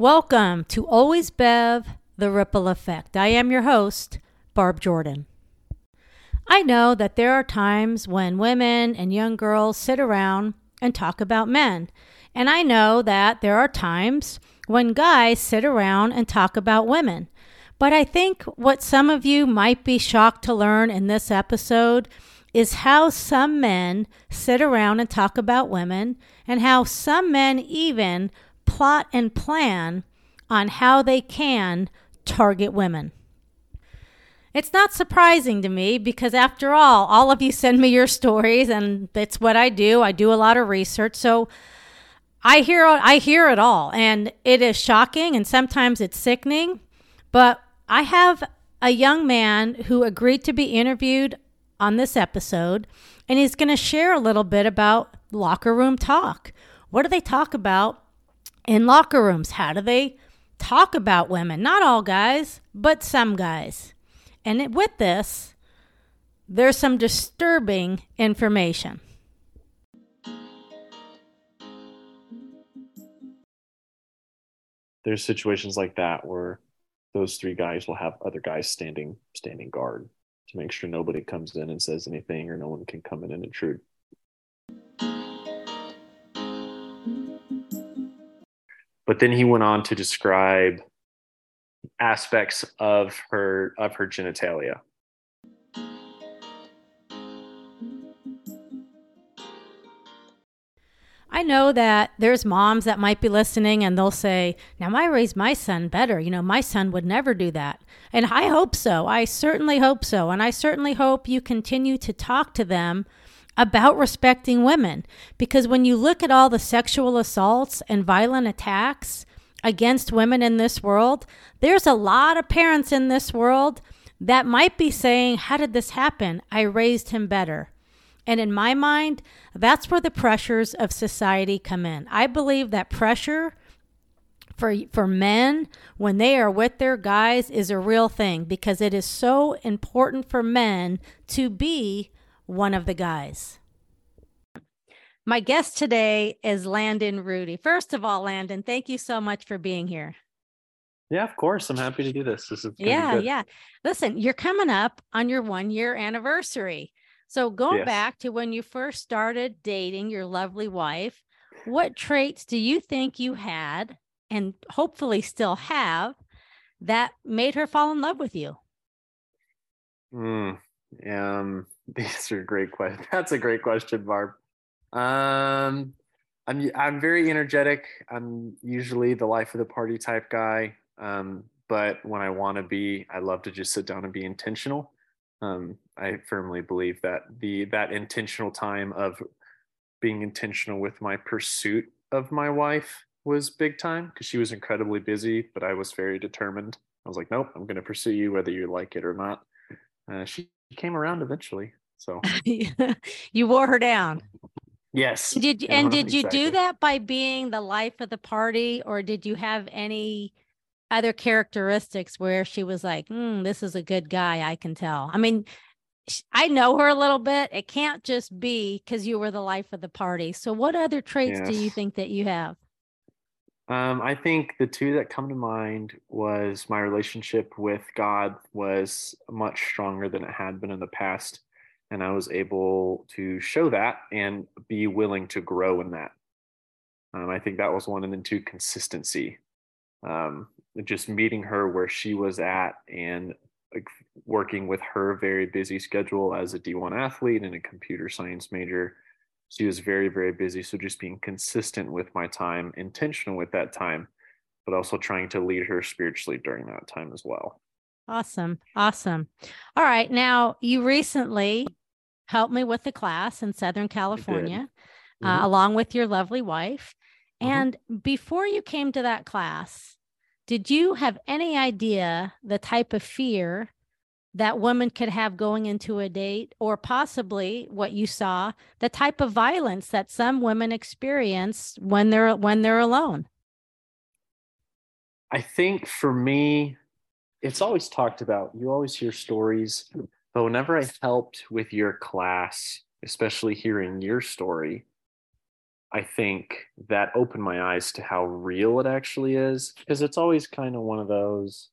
Welcome to Always Bev, The Ripple Effect. I am your host, Barb Jordan. I know that there are times when women and young girls sit around and talk about men. And I know that there are times when guys sit around and talk about women. But I think what some of you might be shocked to learn in this episode is how some men sit around and talk about women, and how some men even plot and plan on how they can target women. It's not surprising to me because, after all, all of you send me your stories, and that's what I do. I do a lot of research. So I hear, I hear it all, and it is shocking and sometimes it's sickening. But I have a young man who agreed to be interviewed on this episode, and he's going to share a little bit about locker room talk. What do they talk about in locker rooms? How do they talk about women? Not all guys, but some guys. And with this, there's some disturbing information. There's situations like that where those three guys will have other guys standing standing guard to make sure nobody comes in and says anything or no one can come in and intrude. But then he went on to describe aspects of her of her genitalia. I know that there's moms that might be listening and they'll say, Now, I raised my son better. You know, my son would never do that. And I hope so. I certainly hope so. And I certainly hope you continue to talk to them about respecting women. Because when you look at all the sexual assaults and violent attacks against women in this world, there's a lot of parents in this world that might be saying, How did this happen? I raised him better. And in my mind, that's where the pressures of society come in. I believe that pressure for for men when they are with their guys is a real thing because it is so important for men to be one of the guys. My guest today is Landon Rudy. First of all, Landon, thank you so much for being here. Yeah, of course. I'm happy to do this. This is yeah, yeah. Listen, you're coming up on your one year anniversary. So going yes. back to when you first started dating your lovely wife, what traits do you think you had and hopefully still have that made her fall in love with you? Mm, um, these are great questions. That's a great question, Barb. Um, I'm I'm very energetic. I'm usually the life of the party type guy. Um, but when I want to be, I love to just sit down and be intentional. Um, I firmly believe that the that intentional time of being intentional with my pursuit of my wife was big time because she was incredibly busy, but I was very determined. I was like, nope, I'm going to pursue you whether you like it or not. Uh, she came around eventually. So you wore her down. Yes. Did and did you do that by being the life of the party, or did you have any other characteristics where she was like, mm, "This is a good guy"? I can tell. I mean, I know her a little bit. It can't just be because you were the life of the party. So, what other traits yes. do you think that you have? Um, I think the two that come to mind was my relationship with God was much stronger than it had been in the past, and I was able to show that and be willing to grow in that. Um, I think that was one, and then two, consistency. Um, just meeting her where she was at and like working with her very busy schedule as a D1 athlete and a computer science major. She was very, very busy. So just being consistent with my time, intentional with that time, but also trying to lead her spiritually during that time as well. Awesome. Awesome. All right. Now, you recently helped me with the class in Southern California, uh, mm-hmm. uh, along with your lovely wife. Mm-hmm. And before you came to that class, did you have any idea the type of fear that women could have going into a date, or possibly what you saw, the type of violence that some women experience when they're when they're alone? I think for me, it's always talked about. You always hear stories, but whenever I helped with your class, especially hearing your story, I think that opened my eyes to how real it actually is because it's always kind of one of those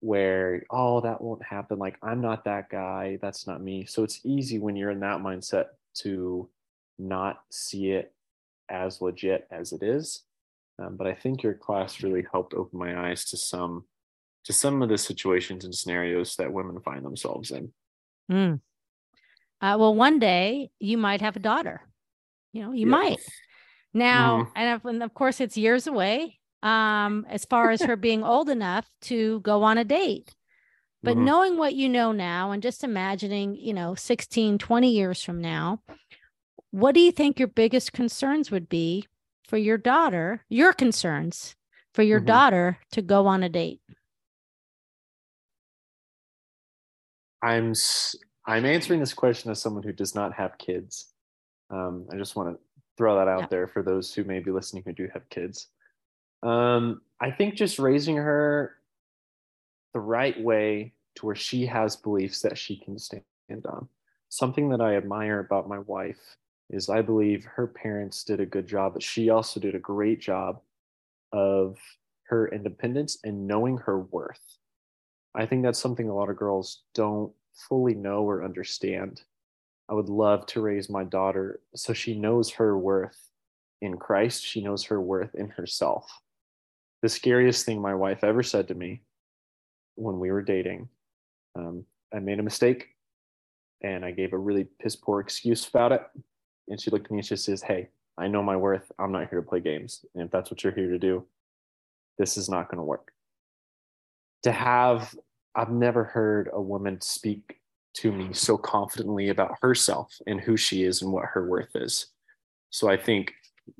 where oh that won't happen. Like I'm not that guy. That's not me. So it's easy when you're in that mindset to not see it as legit as it is. Um, but I think your class really helped open my eyes to some to some of the situations and scenarios that women find themselves in. Mm. Uh, well, one day you might have a daughter. You know, you yeah. might. Now, mm. and, and of course, it's years away um, as far as her being old enough to go on a date. But mm-hmm. knowing what you know now and just imagining, you know, 16, 20 years from now, what do you think your biggest concerns would be for your daughter, your concerns for your mm-hmm. daughter to go on a date? I'm I'm answering this question as someone who does not have kids. Um, I just want to throw that out yeah. there for those who may be listening who do have kids. Um, I think just raising her the right way to where she has beliefs that she can stand on. Something that I admire about my wife is I believe her parents did a good job, but she also did a great job of her independence and knowing her worth. I think that's something a lot of girls don't fully know or understand. I would love to raise my daughter so she knows her worth in Christ. She knows her worth in herself. The scariest thing my wife ever said to me when we were dating, um, I made a mistake and I gave a really piss poor excuse about it. And she looked at me and she says, Hey, I know my worth. I'm not here to play games. And if that's what you're here to do, this is not going to work. To have, I've never heard a woman speak to me so confidently about herself and who she is and what her worth is. So I think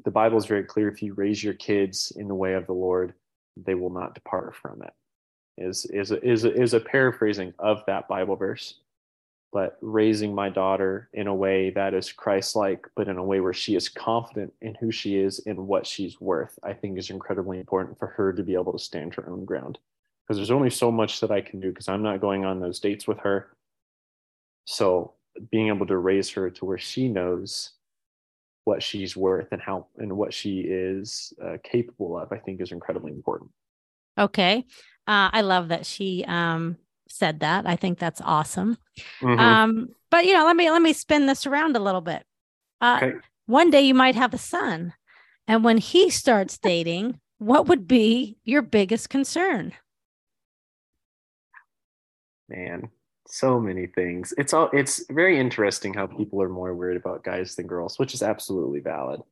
the Bible is very clear. If you raise your kids in the way of the Lord, they will not depart from it. Is is is is a paraphrasing of that Bible verse but raising my daughter in a way that is Christ-like, but in a way where she is confident in who she is and what she's worth, I think is incredibly important for her to be able to stand her own ground. Because there's only so much that I can do because I'm not going on those dates with her. So being able to raise her to where she knows what she's worth and how and what she is uh, capable of, I think is incredibly important. Okay. Uh, I love that she um, said that. I think that's awesome. Mm-hmm. Um, but you know, let me let me spin this around a little bit. Uh, okay. One day you might have a son, and when he starts dating, what would be your biggest concern? Man, so many things. It's all it's very interesting how people are more worried about guys than girls, which is absolutely valid.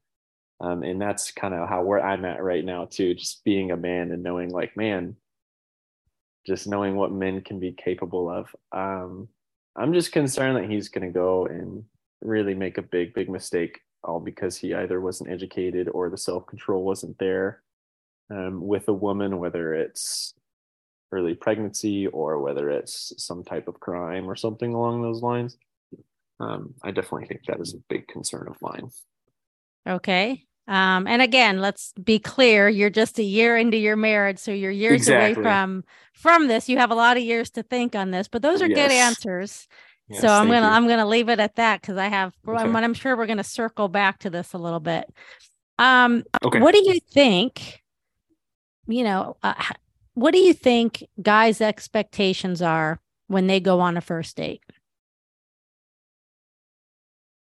Um, and that's kind of how where I'm at right now too. Just being a man and knowing, like, man, just knowing what men can be capable of. Um, I'm just concerned that he's going to go and really make a big, big mistake, all because he either wasn't educated or the self control wasn't there um, with a woman, whether it's early pregnancy or whether it's some type of crime or something along those lines. Um, I definitely think that is a big concern of mine. Okay. Um, and again, let's be clear, you're just a year into your marriage, so you're years exactly. away from from this. You have a lot of years to think on this, but those are yes. good answers. Yes, so I'm gonna you. I'm gonna leave it at that because I have okay. I'm, I'm sure we're gonna circle back to this a little bit. Um, okay. what do you think? You know, uh, what do you think guys' expectations are when they go on a first date?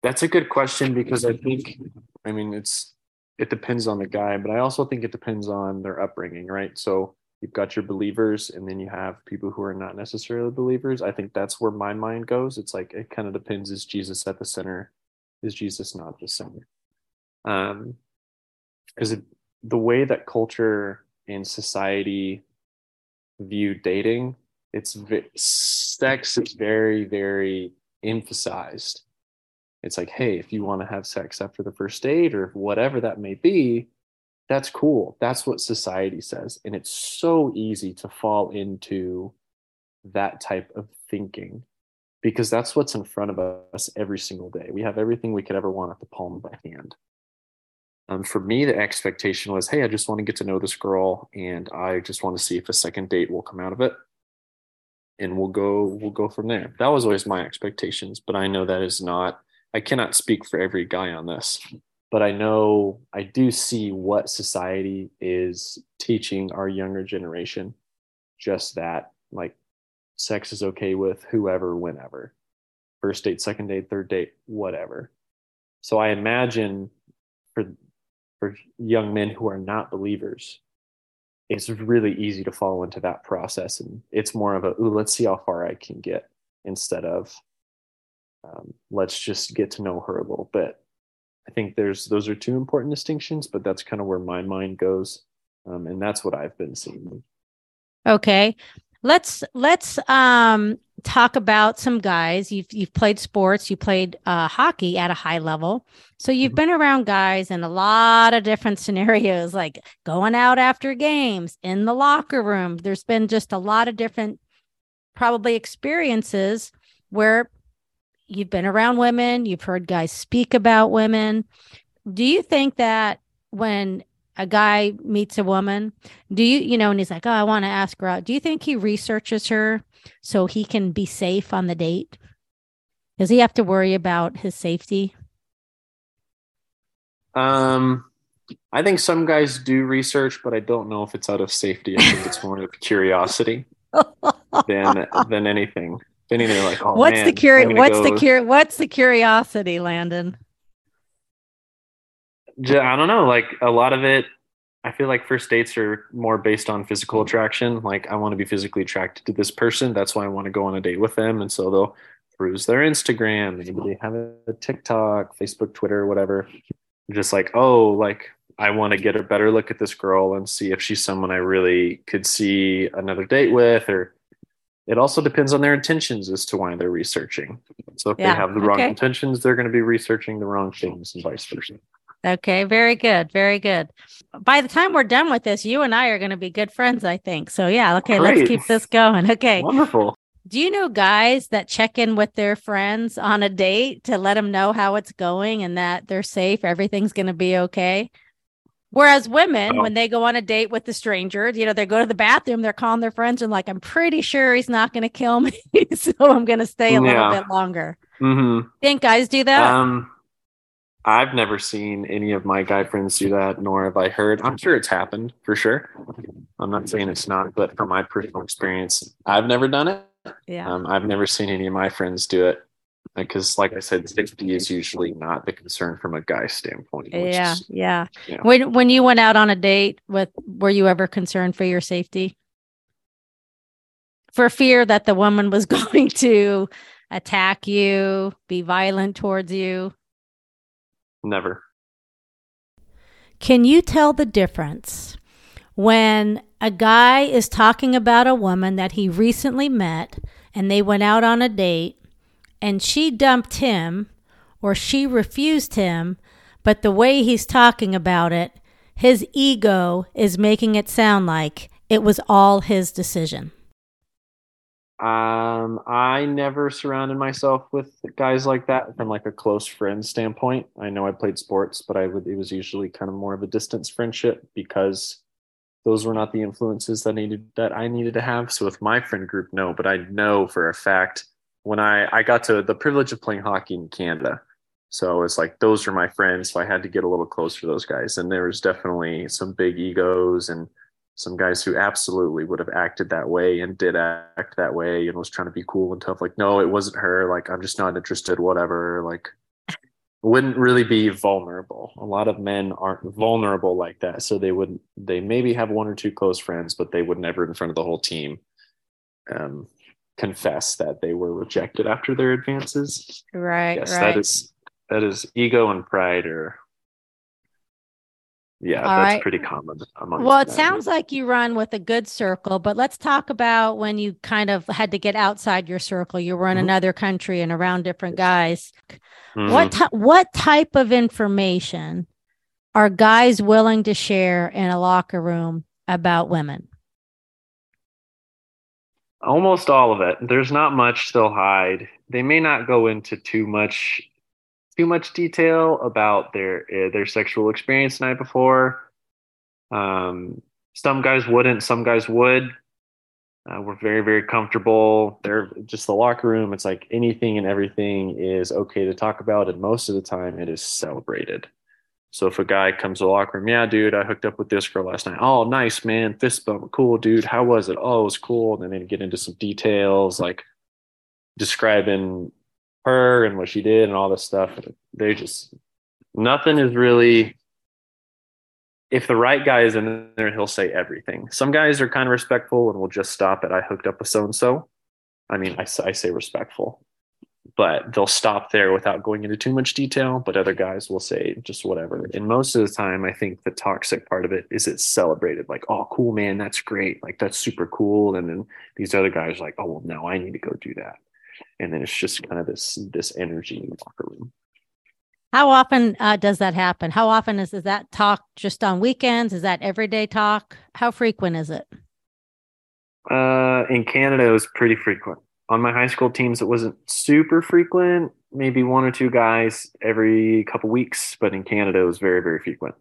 That's a good question because I think, I mean, it's it depends on the guy, but I also think it depends on their upbringing, right? So you've got your believers, and then you have people who are not necessarily believers. I think that's where my mind goes. It's like it kind of depends: is Jesus at the center? Is Jesus not the center? Um, because the way that culture and society view dating, it's sex is very, very emphasized it's like, hey, if you want to have sex after the first date or whatever that may be, that's cool. That's what society says. And it's so easy to fall into that type of thinking because that's what's in front of us every single day. We have everything we could ever want at the palm of our hand. Um, for me, the expectation was, hey, I just want to get to know this girl, and I just want to see if a second date will come out of it, and we'll go we'll go from there. That was always my expectations, but I know that is not I cannot speak for every guy on this. but I know I do see what society is teaching our younger generation. Just that, like, sex is okay with whoever, whenever. First date, second date, third date, whatever. So I imagine for for young men who are not believers, it's really easy to fall into that process, and it's more of a ooh, let's see how far I can get instead of um, let's just get to know her a little bit. I think there's those are two important distinctions, but that's kind of where my mind goes, um, and that's what I've been seeing. Okay, let's let's um talk about some guys. You've you've played sports, you played uh, hockey at a high level, so you've mm-hmm. been around guys in a lot of different scenarios, like going out after games, in the locker room. There's been just a lot of different, probably experiences where you've been around women, you've heard guys speak about women. Do you think that when a guy meets a woman, do you, you know, and he's like, oh, I want to ask her out. Do you think he researches her so he can be safe on the date? Does he have to worry about his safety? Um, I think some guys do research, but I don't know if it's out of safety. I think it's more of curiosity than than anything. If anything, like, oh, what's man, the curi- What's go... the cur- What's the curiosity, Landon? I don't know. Like a lot of it, I feel like first dates are more based on physical attraction. Like I want to be physically attracted to this person. That's why I want to go on a date with them. And so they'll peruse their Instagram. Maybe they have a TikTok, Facebook, Twitter, whatever. Just like, oh, like I want to get a better look at this girl and see if she's someone I really could see another date with or it also depends on their intentions as to why they're researching. So if yeah. they have the wrong okay. intentions, they're going to be researching the wrong things and vice versa. Okay, very good, very good. By the time we're done with this, you and I are going to be good friends, I think. So yeah, okay, Great. let's keep this going. Okay, wonderful. Do you know guys that check in with their friends on a date to let them know how it's going and that they're safe, everything's going to be okay? Whereas women, oh. when they go on a date with a stranger, you know, they go to the bathroom, they're calling their friends and like, I'm pretty sure he's not going to kill me, so I'm going to stay a yeah. little bit longer. Mm-hmm. Think guys do that? Um, I've never seen any of my guy friends do that, nor have I heard. I'm sure it's happened for sure. I'm not saying it's not, but from my personal experience, I've never done it. Yeah. Um, I've never seen any of my friends do it because, like I said, safety is usually not the concern from a guy standpoint. Yeah, is, yeah. You know. When when you went out on a date with, were you ever concerned for your safety? For fear that the woman was going to attack you, be violent towards you. Never. Can you tell the difference when a guy is talking about a woman that he recently met and they went out on a date and she dumped him or she refused him, but the way he's talking about it, his ego is making it sound like it was all his decision? Um, I never surrounded myself with guys like that from like a close friend standpoint. I know I played sports, but I would it was usually kind of more of a distance friendship because those were not the influences that needed that I needed to have. So with my friend group, no, but I know for a fact when I I got to the privilege of playing hockey in Canada. So it's like those are my friends. So I had to get a little close to those guys. And there was definitely some big egos and some guys who absolutely would have acted that way and did act that way and was trying to be cool and tough. Like, no, it wasn't her. Like, I'm just not interested, whatever. Like, wouldn't really be vulnerable. A lot of men aren't vulnerable like that. So they wouldn't they maybe have one or two close friends, but they would never in front of the whole team um, confess that they were rejected after their advances. Right. Yes, right. that is, that is ego and pride are yeah, All that's right. pretty common. Well, it men. sounds like you run with a good circle, but let's talk about when you kind of had to get outside your circle. You were in mm-hmm. another country and around different guys. Mm-hmm. What t- what type of information are guys willing to share in a locker room about women? Almost all of it. There's not much they'll hide. They may not go into too much too much detail about their uh, their sexual experience the night before. Um, some guys wouldn't, some guys would. Uh, we're very very comfortable. They're just the locker room. It's like anything and everything is okay to talk about, and most of the time it is celebrated. So if a guy comes to the locker room, yeah, dude, I hooked up with this girl last night. Oh, nice, man. Fist bump. Cool, dude. How was it? Oh, it was cool. And then they get into some details like describing her and what she did and all this stuff. They just, nothing is really, if the right guy is in there, he'll say everything. Some guys are kind of respectful and will just stop at, I hooked up with so and so. I mean, I, I say respectful but they'll stop there without going into too much detail. But other guys will say just whatever. And most of the time, I think the toxic part of it is it's celebrated like, oh, cool, man, that's great. Like, that's super cool. And then these other guys are like, oh, well, now I need to go do that. And then it's just kind of this this energy in the locker room. How often uh, does that happen? How often is, is that talk just on weekends? Is that everyday talk? How frequent is it? Uh, in Canada, it was pretty frequent on my high school teams, it wasn't super frequent, maybe one or two guys every couple weeks, but in Canada, it was very, very frequent.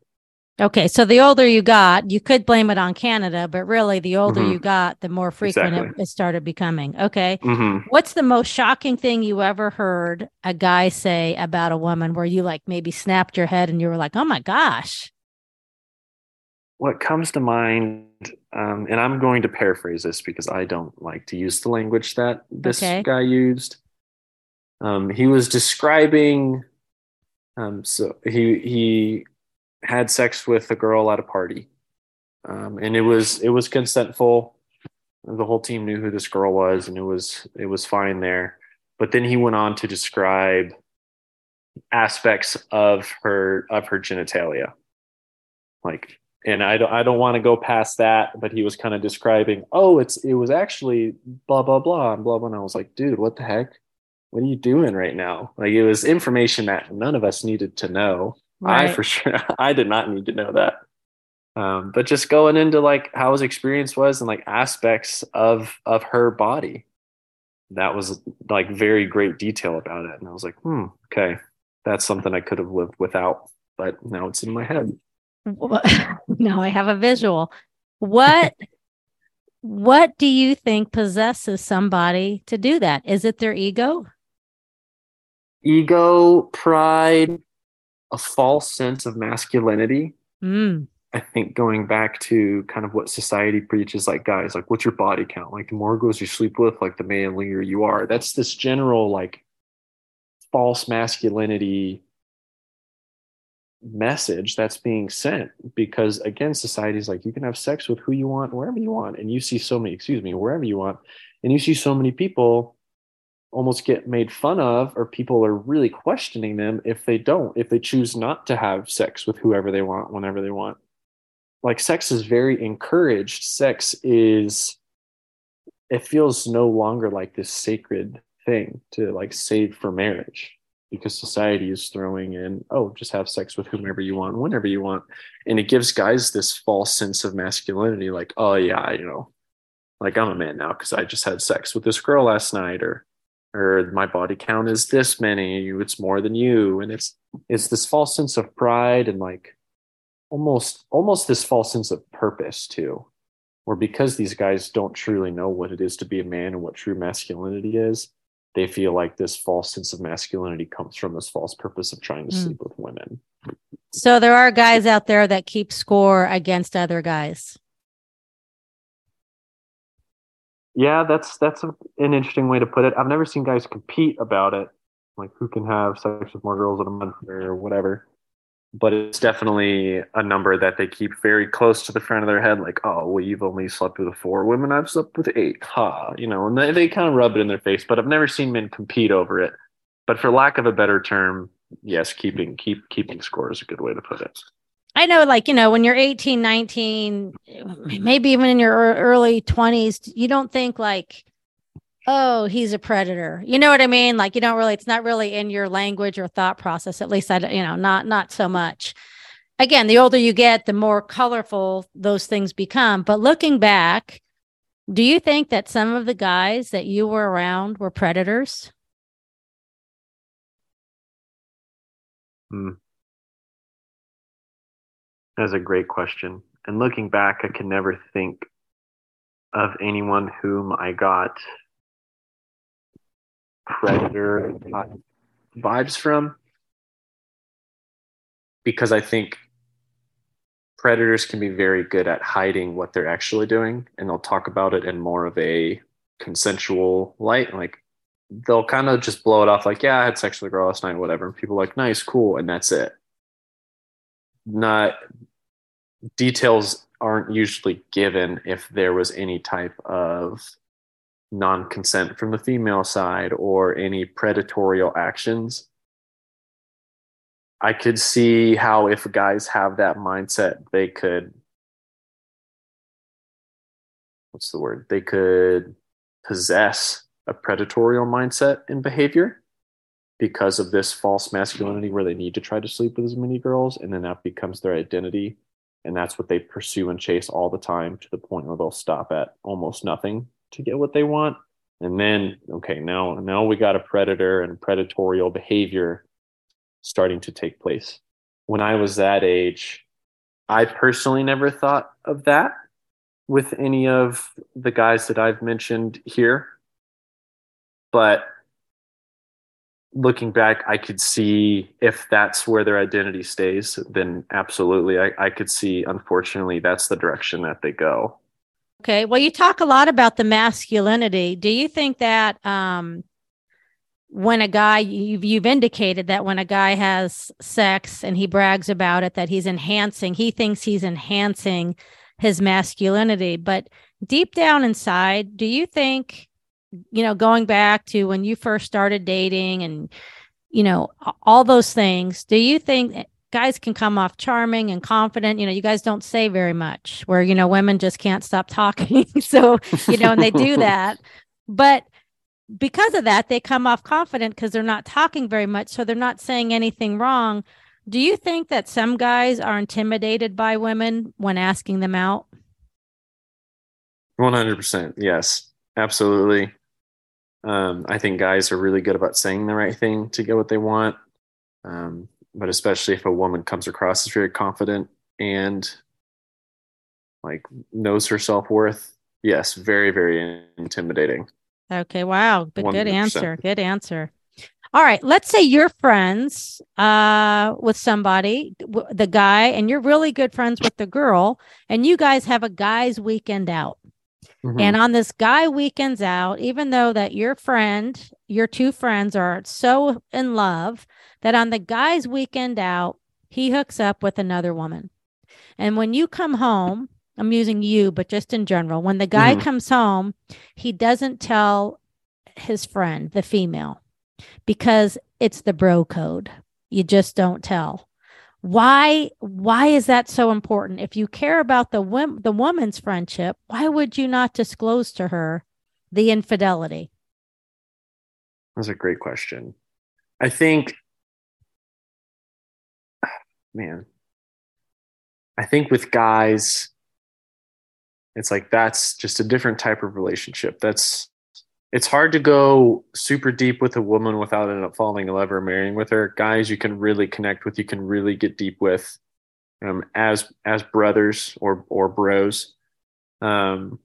Okay, so the older you got, you could blame it on Canada, but really, the older mm-hmm. you got, the more frequent exactly. it, started becoming. Okay, mm-hmm. what's the most shocking thing you ever heard a guy say about a woman, where you like maybe snapped your head and you were like, "Oh my gosh"? what comes to mind, um, and I'm going to paraphrase this because I don't like to use the language that this okay. guy used. Um, he was describing, um, so he he had sex with a girl at a party, um, and it was it was consentful. The whole team knew who this girl was, and it was it was fine there. But then he went on to describe aspects of her of her genitalia, like and I don't I don't want to go past that, but he was kind of describing, oh, it's it was actually blah blah blah and blah blah. And I was like, dude, what the heck? What are you doing right now? Like it was information that none of us needed to know. Right. I for sure I did not need to know that. Um, but just going into like how his experience was and like aspects of of her body. That was like very great detail about it. And I was like, hmm, okay. That's something I could have lived without, but now it's in my head. now I have a visual. What what do you think possesses somebody to do that? Is it their ego? Ego, pride, a false sense of masculinity. Mm. I think going back to kind of what society preaches, like guys, like what's your body count? Like the more girls you sleep with, like the manlier you are. That's this general like false masculinity message that's being sent because again society's like you can have sex with who you want wherever you want and you see so many excuse me wherever you want and you see so many people almost get made fun of or people are really questioning them if they don't if they choose not to have sex with whoever they want whenever they want. Like sex is very encouraged. Sex is it feels no longer like this sacred thing to like save for marriage because society is throwing in, oh, just have sex with whomever you want, whenever you want. And it gives guys this false sense of masculinity, like, oh, yeah, you know, like I'm a man now because I just had sex with this girl last night, or, or my body count is this many, it's more than you. And it's, it's this false sense of pride and like almost, almost this false sense of purpose too. or because these guys don't truly know what it is to be a man and what true masculinity is, they feel like this false sense of masculinity comes from this false purpose of trying to mm. sleep with women. So there are guys out there that keep score against other guys. Yeah, that's that's an interesting way to put it. I've never seen guys compete about it, like who can have sex with more girls in a month or whatever. But it's definitely a number that they keep very close to the front of their head like oh well you've only slept with four women i've slept with eight. Ha you know and they, they kind of rub it in their face but i've never seen men compete over it. But for lack of a better term yes keeping keep keeping score is a good way to put it i know like you know when you're 18 19 maybe even in your early 20s you don't think like oh, he's a predator. You know what I mean? Like you don't really, it's not really in your language or thought process. At least I, you know, not not so much. Again, the older you get, the more colorful those things become. But looking back, do you think that some of the guys that you were around were predators? Hmm. That's a great question. And looking back, I can never think of anyone whom I got predator vibes from because I think predators can be very good at hiding what they're actually doing and they'll talk about it in more of a consensual light. Like they'll kind of just blow it off like yeah i had sex with a girl last night whatever. And people are like nice cool and that's it not details aren't usually given if there was any type of non-consent from the female side or any predatory actions. I could see how if guys have that mindset they could what's the word? They could possess a predatory mindset and behavior because of this false masculinity where they need to try to sleep with as many girls and then that becomes their identity. And that's what they pursue and chase all the time to the point where they'll stop at almost nothing to get what they want. And then okay now now we got a predator and predatorial behavior starting to take place. When i was that age i personally never thought of that with any of the guys that i've mentioned here. But looking back, I could see if that's where their identity stays, then absolutely, I, I could see, unfortunately, that's the direction that they go. Okay. Well, you talk a lot about the masculinity. Do you think that um, when a guy, you've, you've indicated that when a guy has sex and he brags about it, that he's enhancing, he thinks he's enhancing his masculinity. But deep down inside, do you think you know, going back to when you first started dating and, you know, all those things, do you think guys can come off charming and confident? You know, you guys don't say very much where, you know, women just can't stop talking. so, you know, and they do that. But because of that, they come off confident because they're not talking very much. So they're not saying anything wrong. Do you think that some guys are intimidated by women when asking them out? 100%. Yes, absolutely. Um, I think guys are really good about saying the right thing to get what they want. Um, but especially if a woman comes across as very confident and like knows her self worth, yes, very, very intimidating. Okay. Wow. But 100%. good answer. Good answer. All right. Let's say you're friends uh, with somebody, the guy, and you're really good friends with the girl, and you guys have a guy's weekend out. Mm-hmm. And on this guy weekends out, even though that your friend, your two friends are so in love that on the guy's weekend out, he hooks up with another woman. And when you come home, I'm using you, but just in general, when the guy mm-hmm. comes home, he doesn't tell his friend, the female, because it's the bro code. You just don't tell why why is that so important? If you care about the the woman's friendship why would you not disclose to her the infidelity? That's a great question. I think man i think with guys it's like that's just a different type of relationship. That's it's hard to go super deep with a woman without ending up falling in love or marrying with her. Guys, you can really connect with, you can really get deep with, um, as as brothers or or bros. Um,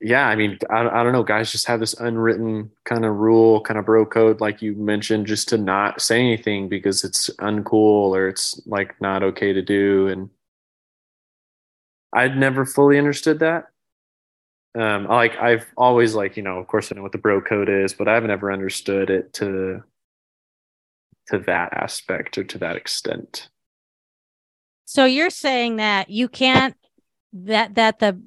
yeah, I mean, I, I don't know. Guys just have this unwritten kind of rule, kind of bro code, like you mentioned, just to not say anything because it's uncool or it's like not okay to do. And I'd never fully understood that um like i've always like you know of course i know what the bro code is but i haven't ever understood it to to that aspect or to that extent. So you're saying that you can't that that the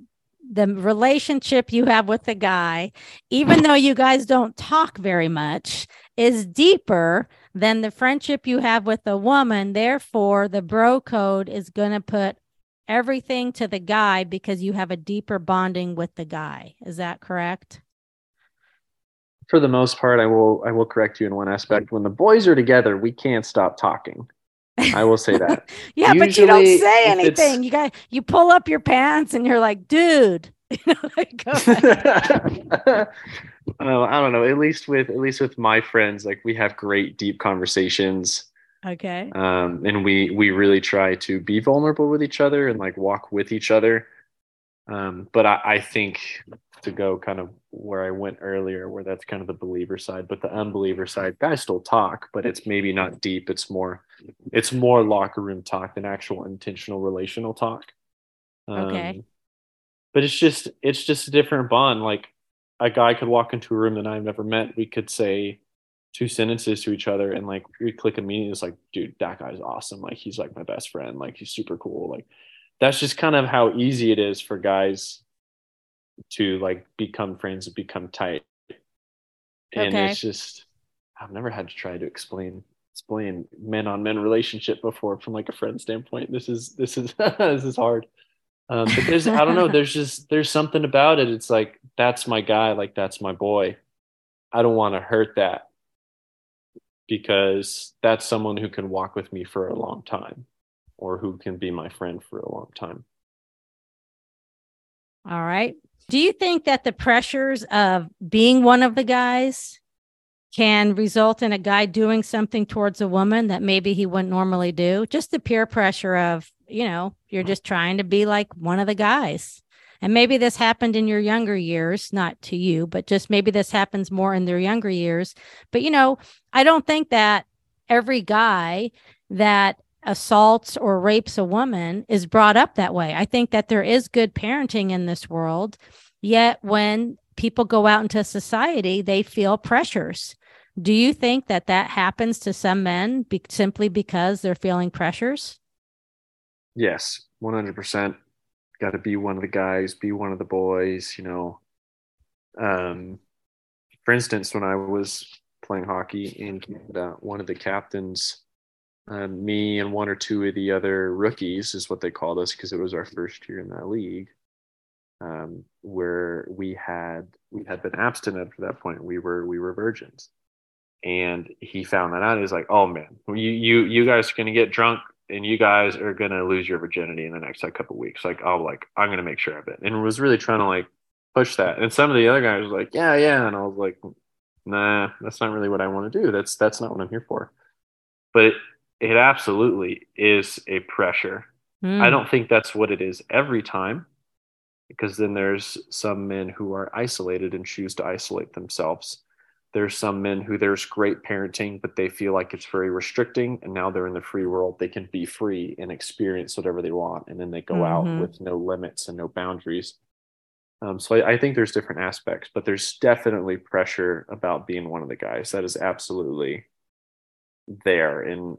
the relationship you have with the guy even though you guys don't talk very much is deeper than the friendship you have with the woman. Therefore the bro code is going to put everything to the guy because you have a deeper bonding with the guy. Is that correct? For the most part, I will I will correct you in one aspect. When the boys are together, we can't stop talking. I will say that. yeah, Usually, but you don't say anything. You got you pull up your pants and you're like, dude. like, uh, I don't know. At least with at least with my friends, like we have great deep conversations Okay. Um, and we we really try to be vulnerable with each other and like walk with each other. Um, but I, I think to go kind of where I went earlier, where that's kind of the believer side, but the unbeliever side, guys still talk, but it's maybe not deep. It's more, it's more locker room talk than actual intentional relational talk. Um, okay. But it's just, it's just a different bond. Like a guy could walk into a room that I've never met. We could say two sentences to each other and like we click immediately. It's like, dude, that guy's awesome. Like he's like my best friend. Like he's super cool. Like that's just kind of how easy it is for guys to like become friends and become tight. And okay. it's just I've never had to try to explain explain men on men relationship before from like a friend standpoint. This is this is this is hard. Um, but there's I don't know, there's just there's something about it. It's like that's my guy, like that's my boy. I don't want to hurt that because that's someone who can walk with me for a long time or who can be my friend for a long time. All right. Do you think that the pressures of being one of the guys can result in a guy doing something towards a woman that maybe he wouldn't normally do? Just the peer pressure of, you know, you're mm-hmm. just trying to be like one of the guys. And maybe this happened in your younger years, not to you, but just maybe this happens more in their younger years. But, you know, I don't think that every guy that assaults or rapes a woman is brought up that way. I think that there is good parenting in this world. Yet when people go out into society, they feel pressures. Do you think that that happens to some men be- simply because they're feeling pressures? Yes, 100%. Got to be one of the guys, be one of the boys, you know. Um, for instance, when I was playing hockey in Canada, one of the captains um, me and one or two of the other rookies is what they called us because it was our first year in that league um, where we had we had been abstinent at that point. We were we were virgins. And he found that out. He's like oh man you you you guys are to get drunk and you guys are going to lose your virginity in the next like couple weeks like i'll like i'm going to make sure of it and was really trying to like push that and some of the other guys was like yeah yeah and i was like nah that's not really what i want to do that's that's not what i'm here for but it absolutely is a pressure. Mm. I don't think that's what it is every time because then there's some men who are isolated and choose to isolate themselves. There's some men who there's great parenting, but they feel like it's very restricting. And now they're in the free world. They can be free and experience whatever they want. And then they go mm-hmm. out with no limits and no boundaries. Um, so I, I, think there's different aspects, but there's definitely pressure about being one of the guys. That is absolutely there. And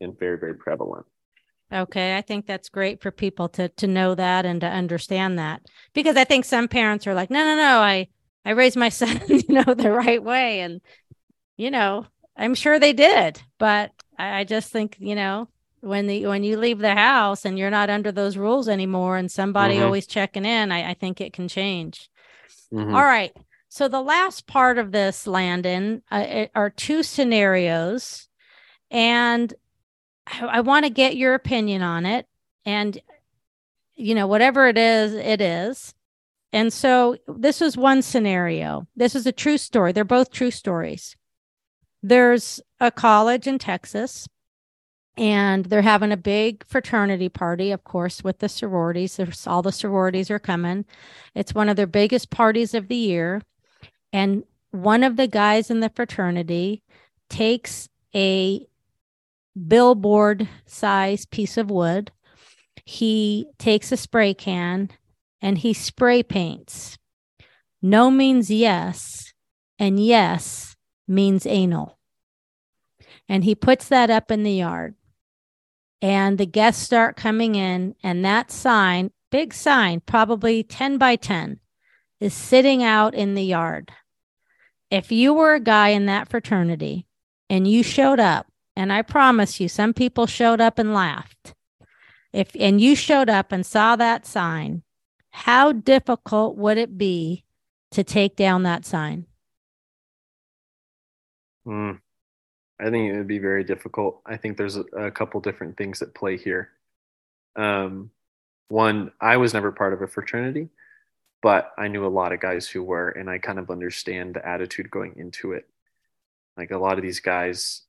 and very very prevalent okay i think that's great for people to to know that and to understand that because i think some parents are like no no no i i raised my son you know the right way and you know i'm sure they did but i, I just think you know when the when you leave the house and you're not under those rules anymore and somebody mm-hmm. always checking in I, I think it can change mm-hmm. All right so the last part of this landon uh, are two scenarios and I, I want to get your opinion on it. And, you know, whatever it is, it is. And so this was one scenario. This is a true story. They're both true stories. There's a college in Texas and they're having a big fraternity party, of course, with the sororities. There's all the sororities are coming. It's one of their biggest parties of the year. And one of the guys in the fraternity takes a billboard size piece of wood. He takes a spray can and he spray paints. No means yes, and yes means anal. And he puts that up in the yard. And the guests start coming in, and that sign, big sign, probably 10 by 10, is sitting out in the yard. If you were a guy in that fraternity and you showed up and I promise you, some people showed up and laughed. If and you showed up and saw that sign, how difficult would it be to take down that sign? Mm, I think it would be very difficult. I think there's a, a couple different things that play here. Um, one, I was never part of a fraternity, but I knew a lot of guys who were, and I kind of understand the attitude going into it. Like a lot of these guys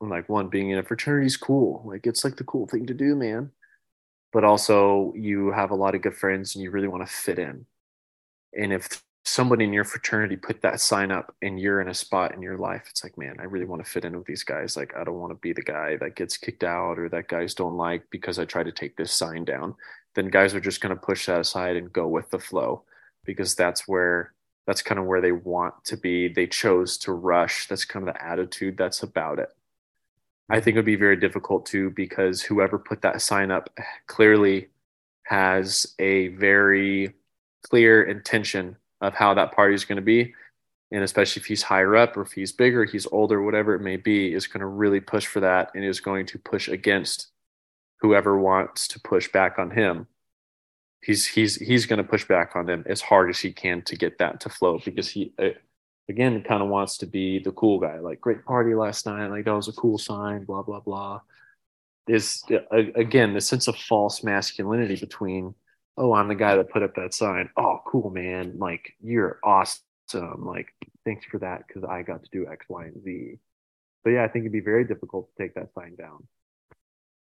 like one being in a fraternity is cool like it's like the cool thing to do man but also you have a lot of good friends and you really want to fit in. And if somebody in your fraternity put that sign up and you're in a spot in your life it's like man i really want to fit in with these guys. Like i don't want to be the guy that gets kicked out or that guys don't like because i try to take this sign down. Then guys are just going to push that aside and go with the flow because that's where that's kind of where they want to be. They chose to rush. That's kind of the attitude that's about it i think it would be very difficult too because whoever put that sign up clearly has a very clear intention of how that party is going to be. And especially if he's higher up or if he's bigger he's older whatever it may be is going to really push for that and is going to push against whoever wants to push back on him. He's he's he's going to push back on them as hard as he can to get that to flow because he again kind of wants to be the cool guy like great party last night like that was a cool sign blah blah blah is uh, again the sense of false masculinity between oh, I'm the guy that put up that sign. Oh, cool, man. Like, you're awesome. Like, thanks for that because I got to do X, Y, and Z. But yeah, I think it'd be very difficult to take that sign down.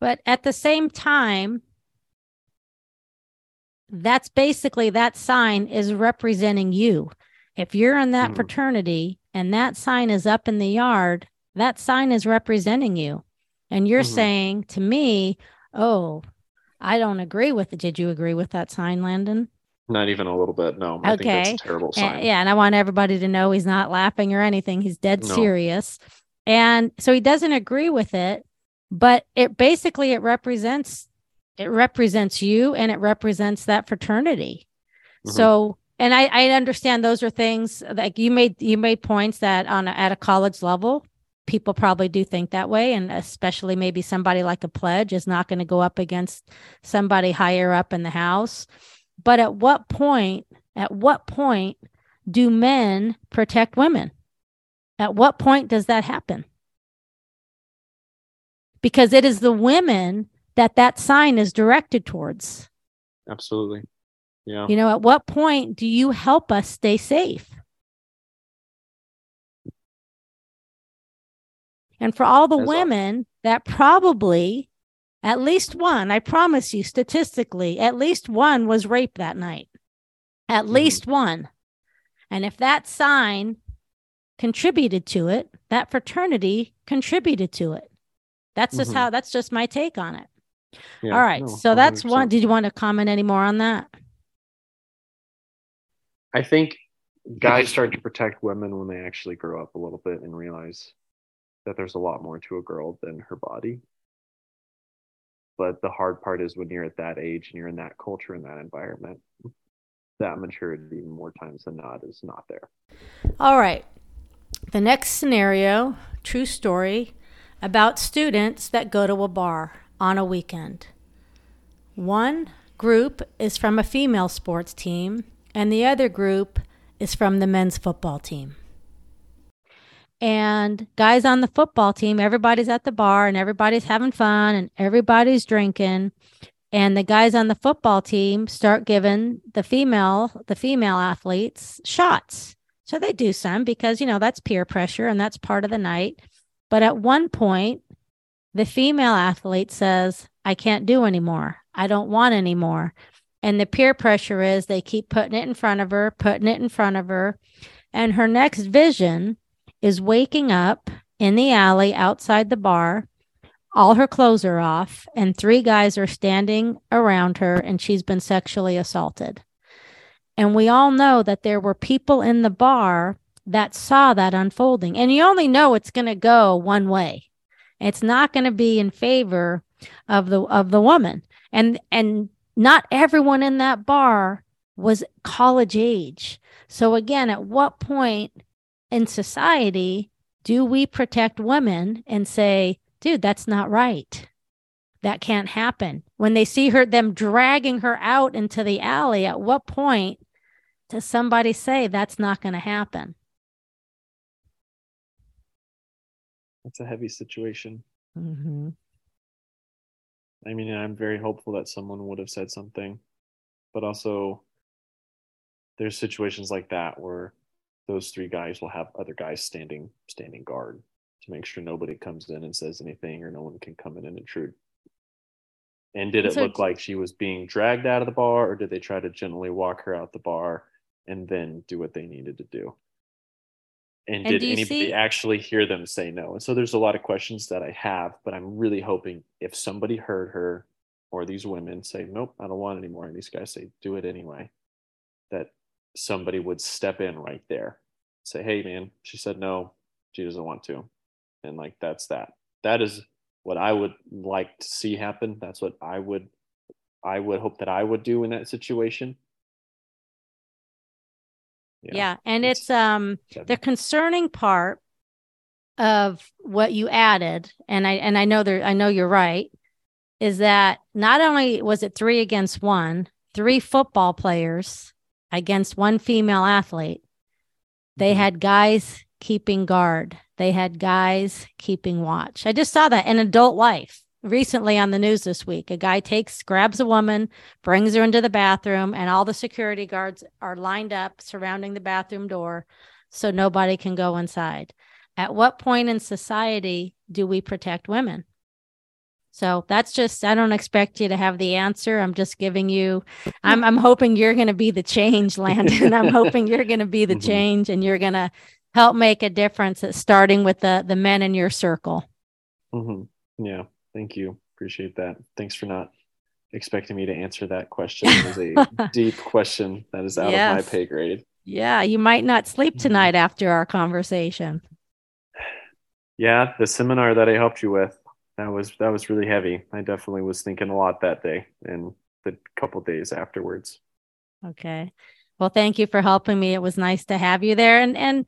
But at the same time, that's basically that sign is representing you. If you're in that mm. fraternity and that sign is up in the yard, that sign is representing you. And you're mm-hmm. saying to me, oh, I don't agree with it. Did you agree with that sign, Landon? Not even a little bit. No. I okay. think that's a terrible sign. And, yeah, and I want everybody to know he's not laughing or anything. He's dead no. serious. And so he doesn't agree with it, but it basically it represents it represents you and it represents that fraternity. Mm-hmm. So and I, I understand those are things like you made you made points that on a, at a college level people probably do think that way. And especially maybe somebody like a pledge is not going to go up against somebody higher up in the house. But at what point at what point do men protect women? At what point does that happen? Because it is the women that that sign is directed towards. Absolutely yeah you know at what point do you help us stay safe And for all the That's women awesome. that probably, at least one, I promise you, statistically, at least one was raped that night. At mm-hmm. least one. And if that sign contributed to it, that fraternity contributed to it. That's just mm-hmm. how, that's just my take on it. Yeah, All right. No, so that's 100%. one. Did you want to comment any more on that? I think guys start to protect women when they actually grow up a little bit and realize that there's a lot more to a girl than her body. But the hard part is when you're at that age and you're in that culture and that environment, that maturity more times than not is not there. All right. The next scenario, true story, about students that go to a bar on a weekend. One group is from a female sports team, and the other group is from the men's football team and guys on the football team, everybody's at the bar and everybody's having fun and everybody's drinking. And the guys on the football team start giving the female, the female athletes shots. So they do some because, you know, that's peer pressure and that's part of the night. But at one point, the female athlete says, I can't do anymore. I don't want anymore. And the peer pressure is they keep putting it in front of her, putting it in front of her. And her next vision is waking up in the alley outside the bar. All her clothes are off, and three guys are standing around her, and she's been sexually assaulted. And we all know that there were people in the bar that saw that unfolding. And you only know it's going to go one way. It's not going to be in favor of the of the woman. And and not everyone in that bar was college age. So again, at what point in society do we protect women and say, dude, that's not right? That can't happen. When they see her, them dragging her out into the alley, at what point does somebody say that's not going to happen? That's a heavy situation. Mm-hmm. I mean, I'm very hopeful that someone would have said something, but also there's situations like that where those three guys will have other guys standing standing guard to make sure nobody comes in and says anything or no one can come in and intrude. And did it so, look like she was being dragged out of the bar or did they try to gently walk her out the bar and then do what they needed to do. And, And did anybody see- actually hear them say no? And so there's a lot of questions that I have, but I'm really hoping if somebody heard her or these women say, nope, I don't want anymore, and these guys say, do it anyway, that somebody would step in right there, say, hey, man, she said no, she doesn't want to. And like, that's that. That is what I would like to see happen. That's what I would, I would hope that I would do in that situation. Yeah. And it's- it's um Seven. the concerning part of what you added, and I and I know there I know you're right, is that not only was it three against one, three football players against one female athlete, they Mhm. had guys keeping guard. They had guys keeping watch. I just saw that in adult life recently on the news this week. A guy takes, grabs a woman, brings her into the bathroom, and all the security guards are lined up surrounding the bathroom door so nobody can go inside. At what point in society do we protect women? So that's just I don't expect you to have the answer. I'm just giving you I'm I'm hoping you're going to be the change, Landon. I'm hoping you're going to be the Mhm. change and you're going to help make a difference at starting with the the men in your circle. hmm Yeah, thank you. Appreciate that. Thanks for not expecting me to answer that question. It is a deep question that is out of my pay grade. Yeah, you might not sleep Mhm. tonight after our conversation. Yeah, the seminar that I helped you with, that was that was really heavy. I definitely was thinking a lot that day and the couple days afterwards. Okay. Well, thank you for helping me. It was nice to have you there. And and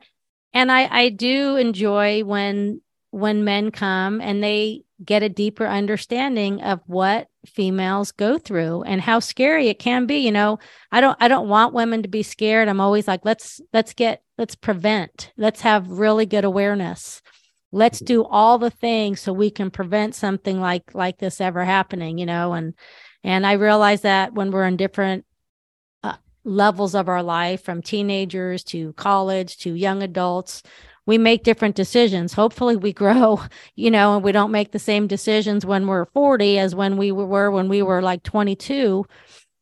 and I I do enjoy when when men come and they get a deeper understanding of what females go through and how scary it can be. You know, I don't I don't want women to be scared. I'm always like, let's let's get let's prevent. Let's have really good awareness. Let's do all the things so we can prevent something like like this ever happening, you know, and and I realize that when we're in different uh, levels of our life from teenagers to college to young adults we make different decisions hopefully we grow you know and we don't make the same decisions when we're 40 as when we were when we were like 22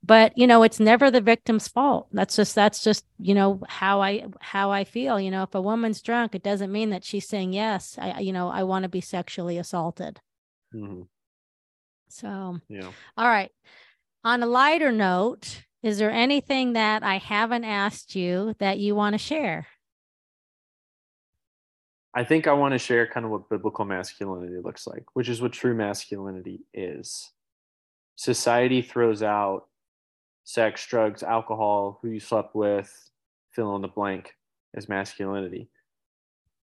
but you know it's never the victim's fault that's just that's just you know how i how i feel you know if a woman's drunk it doesn't mean that she's saying yes i you know i want to be sexually assaulted hmm so Yeah. all right. On a lighter note, is there anything that I haven't asked you that you want to share? I think I want to share kind of what biblical masculinity looks like, which is what true masculinity is. Society throws out sex, drugs, alcohol, who you slept with, fill in the blank as masculinity,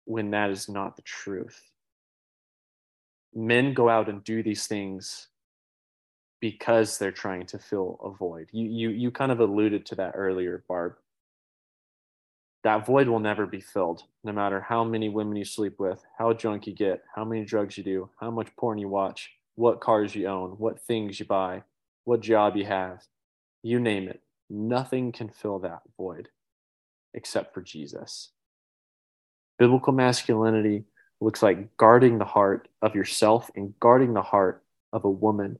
when that is not the truth. Men go out and do these things because they're trying to fill a void. You you you kind of alluded to that earlier, Barb that void will never be filled no matter how many women you sleep with how drunk you get how many drugs you do how much porn you watch what cars you own what things you buy what job you have. You name it. Nothing can fill that void except for jesus. Biblical masculinity looks like guarding the heart of yourself and guarding the heart of a woman.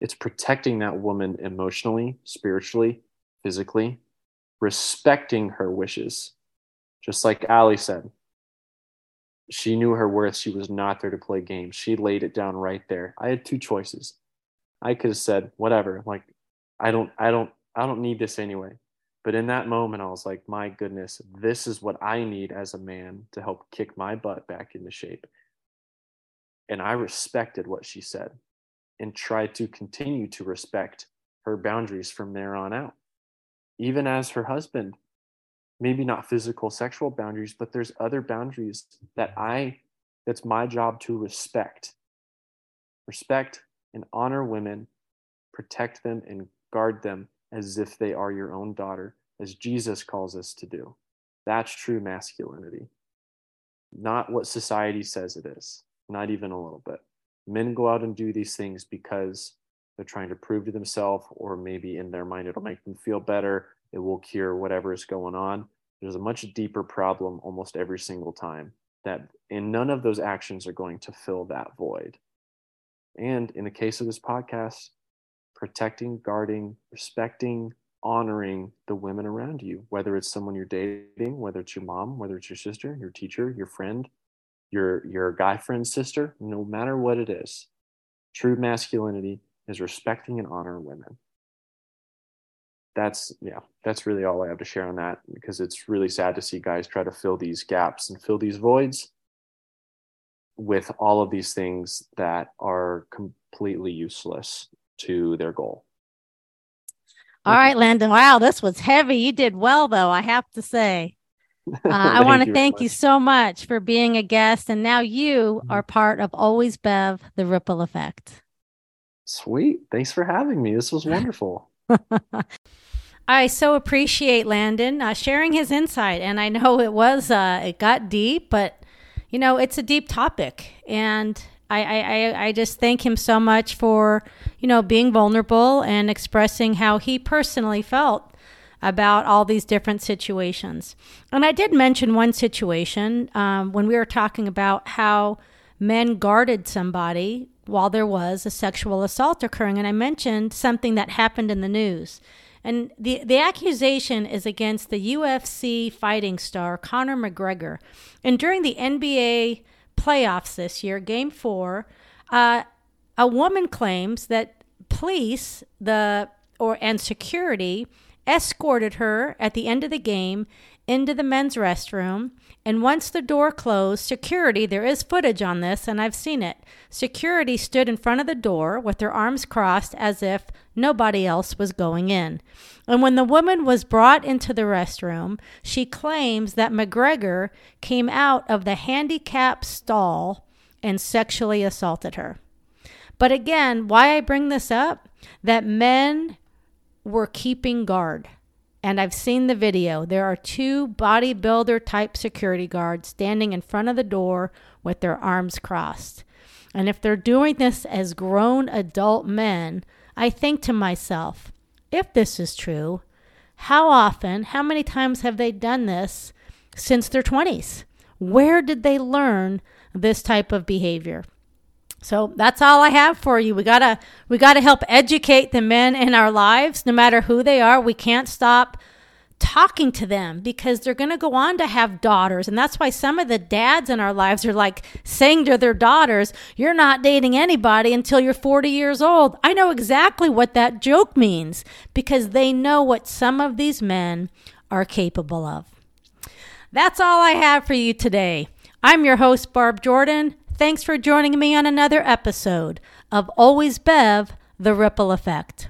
It's protecting that woman emotionally spiritually physically respecting her wishes. Just like Ali said, she knew her worth. She was not there to play games. She laid it down right there. I had two choices. I could have said, whatever, like, I don't, I don't, I don't need this anyway. But in that moment, I was like, my goodness, this is what I need as a man to help kick my butt back into shape. And I respected what she said and tried to continue to respect her boundaries from there on out even as her husband maybe not physical sexual boundaries but there's other boundaries that i that's my job to respect. Respect and honor women protect them and guard them as if they are your own daughter as jesus calls us to do. That's true masculinity. Not what society says it is not even a little bit. Men go out and do these things because they're trying to prove to themselves, or maybe in their mind it'll make them feel better. It will cure whatever is going on. There's a much deeper problem almost every single time that, and none of those actions are going to fill that void. And in the case of this podcast, protecting, guarding, respecting honoring the women around you, whether it's someone you're dating, whether it's your mom, whether it's your sister, your teacher, your friend, your your guy friend's sister, no matter what it is. True masculinity is respecting and honoring women. That's yeah, that's really all I have to share on that because it's really sad to see guys try to fill these gaps and fill these voids with all of these things that are completely useless to their goal. All right, Landon. Wow, this was heavy. You did well, though, I have to say. Uh, I want to thank you so much for being a guest. And now you mm-hmm. are part of Always Bev, the Ripple Effect. Sweet. Thanks for having me. This was wonderful. I so appreciate Landon uh, sharing his insight. And I know it was, uh, it got deep, but, you know, it's a deep topic. And I, I, I just thank him so much for, you know, being vulnerable and expressing how he personally felt about all these different situations. And I did mention one situation um, when we were talking about how men guarded somebody while there was a sexual assault occurring. And I mentioned something that happened in the news. And the, the accusation is against the UFC fighting star Conor McGregor. And during the NBA playoffs this year, game four, uh, a woman claims that police the or and security escorted her at the end of the game into the men's restroom. And once the door closed, security, there is footage on this, and I've seen it. Security stood in front of the door with their arms crossed as if nobody else was going in. And when the woman was brought into the restroom, she claims that McGregor came out of the handicap stall and sexually assaulted her. But again, why I bring this up, that men were keeping guard. And I've seen the video. There are two bodybuilder type security guards standing in front of the door with their arms crossed. And if they're doing this as grown adult men, I think to myself, if this is true, how often, how many times have they done this since their 20s? Where did they learn this type of behavior? So that's all I have for you. We gotta we gotta help educate the men in our lives, no matter who they are. We can't stop talking to them because they're to go on to have daughters. And that's why some of the dads in our lives are like saying to their daughters, You're not dating anybody until you're 40 years old. I know exactly what that joke means because they know what some of these men are capable of. That's all I have for you today. I'm your host, Barb Jordan. Thanks for joining me on another episode of Always Bev, The Ripple Effect.